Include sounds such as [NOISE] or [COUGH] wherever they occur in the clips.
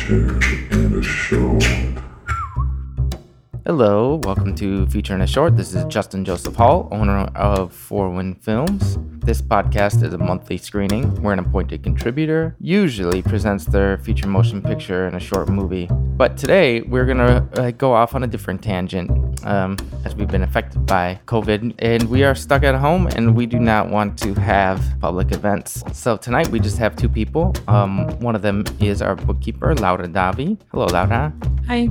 feature and a short. Hello, welcome to Feature in a Short. This is Justin Joseph Hall, owner of Four Wind Films. This podcast is a monthly screening where an appointed contributor usually presents their feature motion picture in a short movie. But today we're gonna uh, go off on a different tangent um, as we've been affected by COVID and we are stuck at home and we do not want to have public events. So tonight we just have two people. Um, one of them is our bookkeeper, Laura Davi. Hello, Laura. Hi.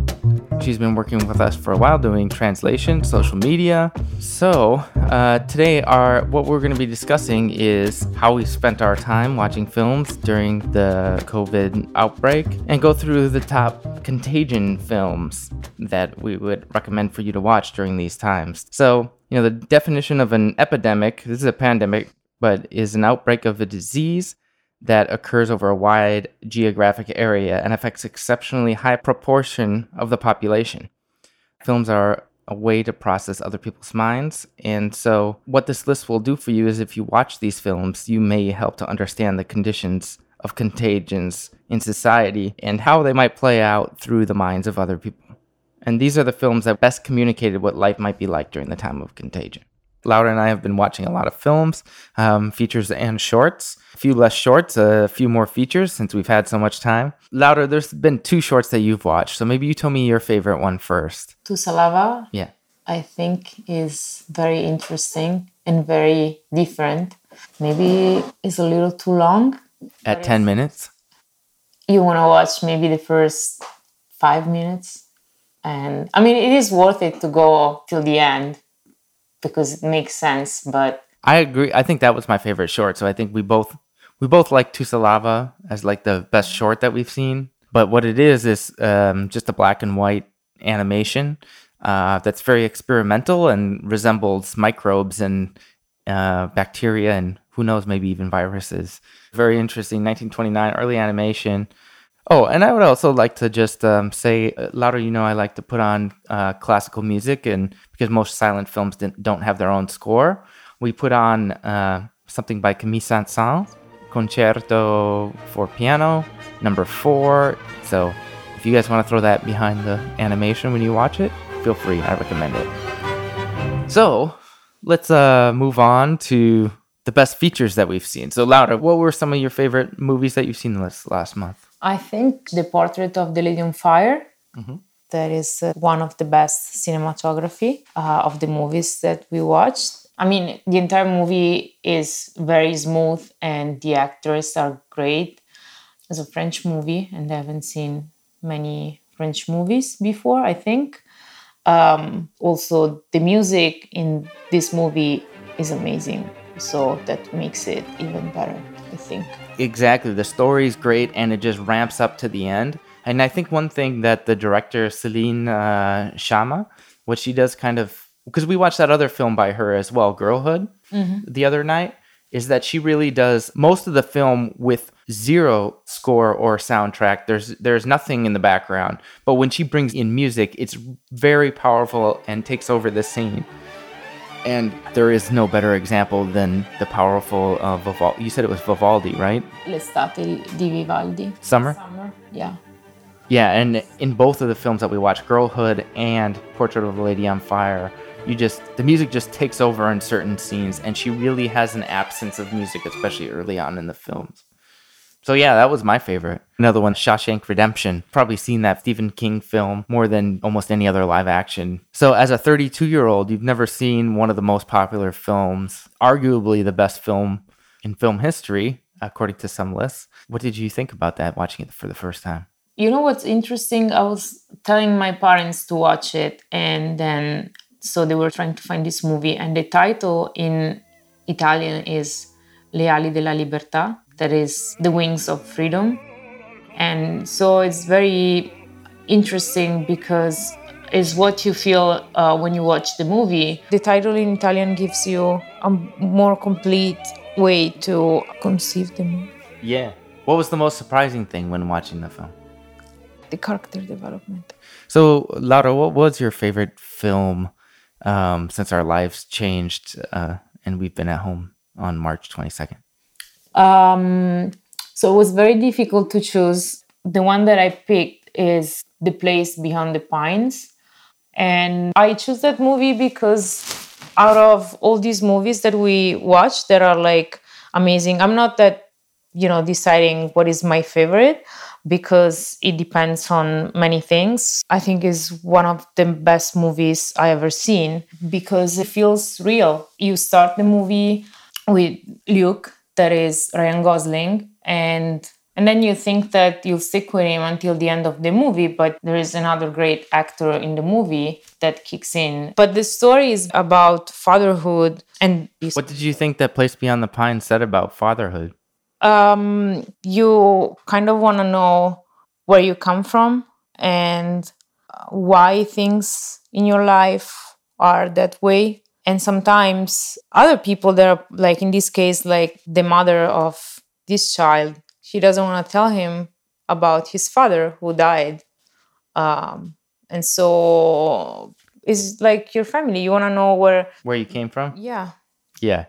She's been working with us for a while doing translation, social media. So uh, today, our what we're going to be discussing is how we spent our time watching films during the COVID outbreak, and go through the top contagion films that we would recommend for you to watch during these times. So you know the definition of an epidemic. This is a pandemic, but is an outbreak of a disease that occurs over a wide geographic area and affects exceptionally high proportion of the population. Films are a way to process other people's minds. And so, what this list will do for you is if you watch these films, you may help to understand the conditions of contagions in society and how they might play out through the minds of other people. And these are the films that best communicated what life might be like during the time of contagion. Laura and I have been watching a lot of films, um, features, and shorts. A few less shorts, a few more features since we've had so much time. Laura, there's been two shorts that you've watched, so maybe you tell me your favorite one first. Tusalava, Yeah. I think, is very interesting and very different. Maybe it's a little too long. At 10 minutes? You want to watch maybe the first five minutes. And I mean, it is worth it to go till the end because it makes sense. But I agree. I think that was my favorite short, so I think we both we both like Tusalava as like the best short that we've seen. But what it is is um, just a black and white animation uh, that's very experimental and resembles microbes and uh, bacteria and who knows, maybe even viruses. Very interesting, 1929 early animation. Oh, and I would also like to just um, say, uh, Laura, you know, I like to put on uh, classical music, and because most silent films don't have their own score, we put on uh, something by Camille Saint-Saëns, Concerto for Piano, number four. So if you guys want to throw that behind the animation when you watch it, feel free. I recommend it. So let's uh, move on to the best features that we've seen. So, Laura, what were some of your favorite movies that you've seen this last month? I think The Portrait of the Lady on Fire. that is uh, one of the best cinematography uh, of the movies that we watched. I mean, the entire movie is very smooth and the actors are great. It's a French movie, and I haven't seen many French movies before, I think. Um, also, the music in this movie is amazing, so that makes it even better, I think. Exactly. The story is great and it just ramps up to the end. And I think one thing that the director, Celine uh, Sciamma, what she does kind of, because we watched that other film by her as well, Girlhood, the other night, is that she really does most of the film with zero score or soundtrack. There's there's nothing in the background. But when she brings in music, it's very powerful and takes over the scene. And there is no better example than the powerful uh, Vivaldi. You said it was Vivaldi, right? L'estate di Vivaldi. Summer? Summer, yeah. Yeah, and in both of the films that we watched, Girlhood and Portrait of a Lady on Fire, you just the music just takes over in certain scenes, and she really has an absence of music, especially early on in the films. So yeah, that was my favorite. Another one, Shawshank Redemption. Probably seen that Stephen King film more than almost any other live action. So as a 32 year old, you've never seen one of the most popular films, arguably the best film in film history, according to some lists. What did you think about that watching it for the first time? You know what's interesting? I was telling my parents to watch it, and then so they were trying to find this movie, and the title in Italian is Le ali della libertà, that is the wings of freedom. And so it's very interesting because it's what you feel uh, when you watch the movie. The title in Italian gives you a more complete way to conceive the movie. Yeah. What was the most surprising thing when watching the film? the character development. So, Laura, what was your favorite film um, since our lives changed uh, and we've been at home on March 22nd? Um, so it was very difficult to choose the one that I picked is The Place Behind the Pines. And I choose that movie because out of all these movies that we watch that are like amazing, I'm not that, you know, deciding what is my favorite because it depends on many things. I think is one of the best movies I ever seen because it feels real. You start the movie with Luke, that is Ryan Gosling, and and then you think that you'll stick with him until the end of the movie, but there is another great actor in the movie that kicks in. But the story is about fatherhood and. What did you think that Place Beyond the Pines said about fatherhood? Um, you kind of want to know where you come from and why things in your life are that way. And sometimes other people that are, like in this case, like the mother of this child, she doesn't want to tell him about his father who died. Um, and so it's like your family you want to know where where you came from? Yeah. Yeah.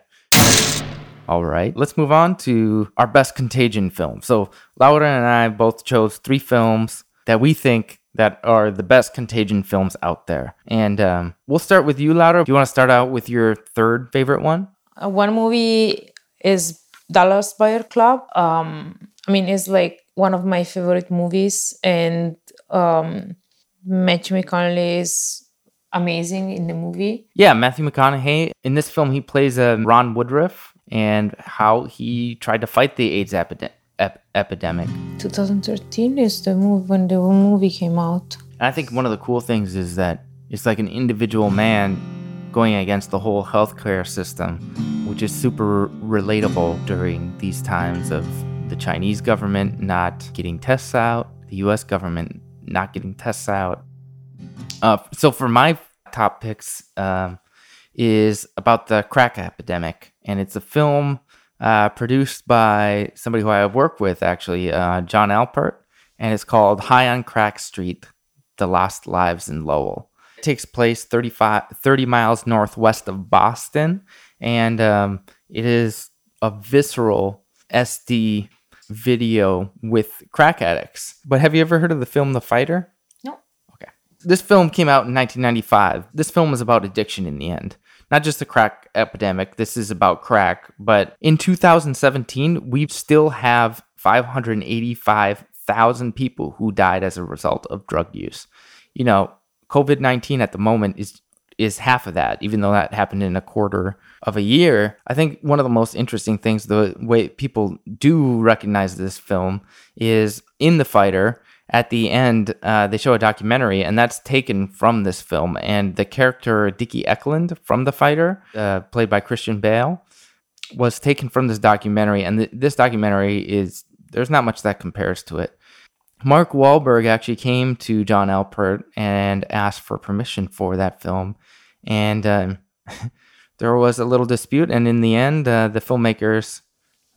All right let's move on to our best contagion film. So laura and i both chose three films that we think that are the best contagion films out there. And um, we'll start with you laura. Do you want to start out with your third favorite one? Uh, one movie is dallas buyer club. Um, I mean, it's like one of my favorite movies, and um, Matthew McConaughey is amazing in the movie. Yeah, Matthew McConaughey. In this film he plays a um, Ron Woodroof and how he tried to fight the AIDS epidemic. Ep- epidemic. 2013 is the movie when the movie came out. And I think one of the cool things is that it's like an individual man going against the whole healthcare system, which is super relatable during these times of the Chinese government not getting tests out, the US government not getting tests out. Uh, so for my top picks um, is about the crack epidemic, and it's a film uh, produced by somebody who I have worked with, actually, uh, Jon Alpert, and it's called High on Crack Street: The Lost Lives in Lowell. It takes place 35, 30 miles northwest of Boston, and um, it is a visceral SD video with crack addicts. But have you ever heard of the film The Fighter? No. Okay. This film came out in 1995. This film is about addiction in the end. Not just the crack epidemic, this is about crack. But in 2017, we still have 585,000 people who died as a result of drug use. You know, COVID 19 at the moment is is half of that, even though that happened in a quarter of a year. I think one of the most interesting things, the way people do recognize this film, is in The Fighter. At the end, uh, they show a documentary, and that's taken from this film. And the character Dickie Eklund from The Fighter, uh, played by Christian Bale, was taken from this documentary. And th- this documentary is, there's not much that compares to it. Mark Wahlberg actually came to Jon Alpert and asked for permission for that film. And um, [LAUGHS] there was a little dispute, and in the end, uh, the filmmakers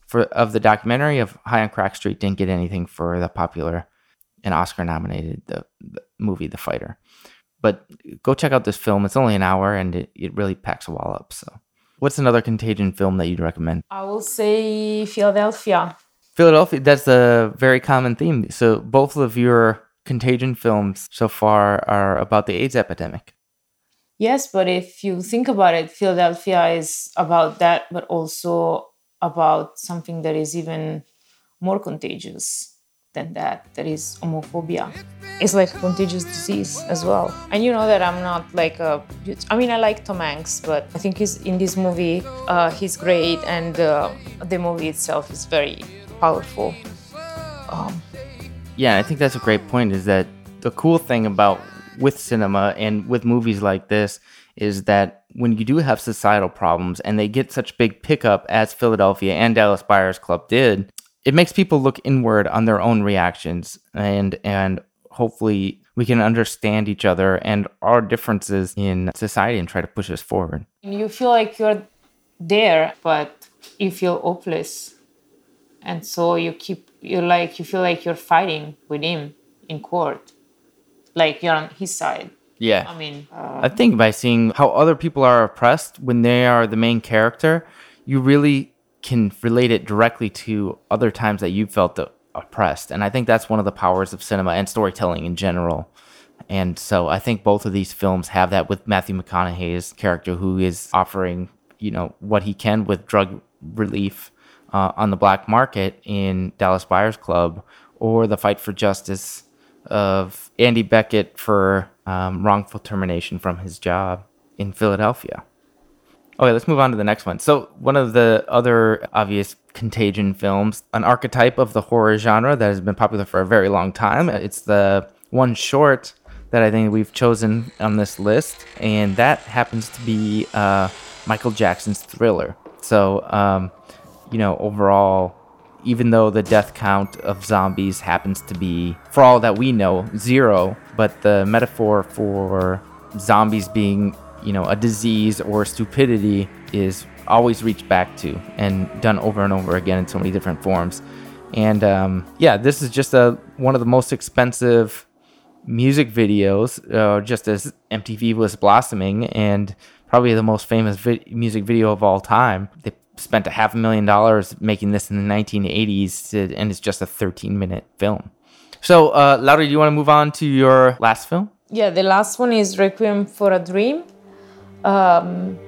for of the documentary of High on Crack Street didn't get anything for the popular and Oscar-nominated the, the movie The Fighter. But go check out this film. It's only an hour, and it, it really packs a wall up. So, what's another Contagion film that you'd recommend? I will say Philadelphia. Philadelphia. That's a very common theme. So, both of your Contagion films so far are about the AIDS epidemic. Yes, but if you think about it, Philadelphia is about that, but also about something that is even more contagious than that, that is homophobia. It's like a contagious disease as well. And you know that I'm not like a, I mean, I like Tom Hanks, but I think he's in this movie, uh, he's great, and uh, the movie itself is very powerful. Um, yeah, I think that's a great point. Is that the cool thing about with cinema and with movies like this is that when you do have societal problems and they get such big pickup as Philadelphia and Dallas Buyers Club did, it makes people look inward on their own reactions and and hopefully we can understand each other and our differences in society and try to push us forward. You feel like you're there, but you feel hopeless. And so you keep you like you feel like you're fighting with him in court like you're on his side. Yeah. I mean, uh, I think by seeing how other people are oppressed when they are the main character, you really can relate it directly to other times that you felt oppressed. And I think that's one of the powers of cinema and storytelling in general. And so I think both of these films have that with Matthew McConaughey's character, who is offering, you know, what he can with drug relief uh, on the black market in Dallas Buyers Club, or the fight for justice of Andy Beckett for um, wrongful termination from his job in Philadelphia. Okay, let's move on to the next one. So, one of the other obvious contagion films, an archetype of the horror genre that has been popular for a very long time. It's the one short that I think we've chosen on this list, and that happens to be uh, Michael Jackson's Thriller. So, um, you know, overall, even though the death count of zombies happens to be, for all that we know, zero, but the metaphor for zombies being you know a disease or stupidity is always reached back to and done over and over again in so many different forms. And um, yeah this is just a one of the most expensive music videos uh, just as mtv was blossoming and probably the most famous vi- music video of all time. They spent a half a million dollars making this in the 1980s to, and it's just a 13 minute film. So uh, laura do you want to move on to your last film? Yeah the last one is requiem for a dream um,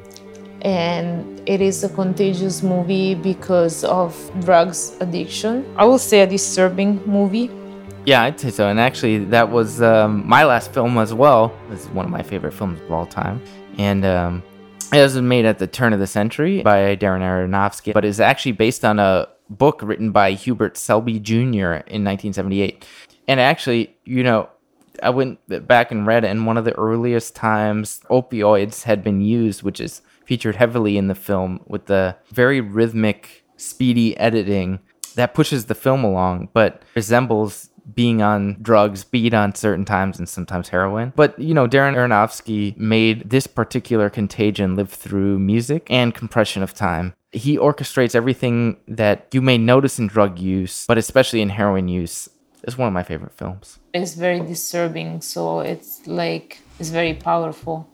and it is a contagious movie because of drugs addiction. I will say a disturbing movie. Yeah, I'd say so. And actually, that was um, my last film as well. It's one of my favorite films of all time. And um, it was made at the turn of the century by Darren Aronofsky, but is actually based on a book written by Hubert Selby Jr. in 1978. And actually, you know, I went back and read, and one of the earliest times opioids had been used, which is featured heavily in the film with the very rhythmic, speedy editing that pushes the film along, but resembles being on drugs, beat on certain times, and sometimes heroin. But, you know, Darren Aronofsky made this particular contagion live through music and compression of time. He orchestrates everything that you may notice in drug use, but especially in heroin use it's one of my favorite films. It's very disturbing, so it's like it's very powerful.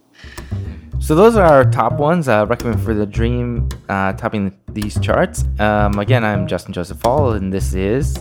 So those are our top ones. Uh, recommend for the Dream, uh, topping these charts. Um, again, I'm Justin Joseph Hall, and this is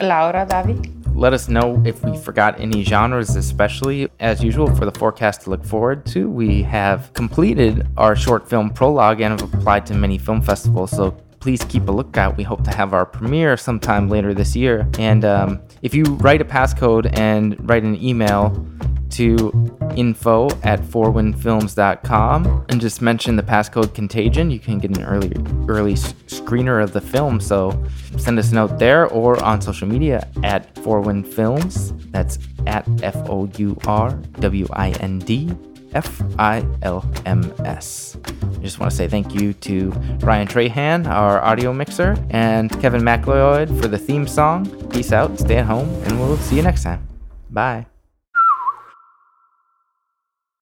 Laura Davi. Let us know if we forgot any genres, especially as usual for the forecast to look forward to. We have completed our short film prologue and have applied to many film festivals. So please keep a lookout. We hope to have our premiere sometime later this year. And um, if you write a passcode and write an email to info at fourwindfilms.com and just mention the passcode contagion, you can get an early early screener of the film. So send us a note there or on social media at fourwindfilms. That's at F O U R W I N D F I L M S. I just want to say thank you to Ryan Trahan, our audio mixer, and Kevin MacLeod for the theme song. Peace out, stay at home, and we'll see you next time. Bye.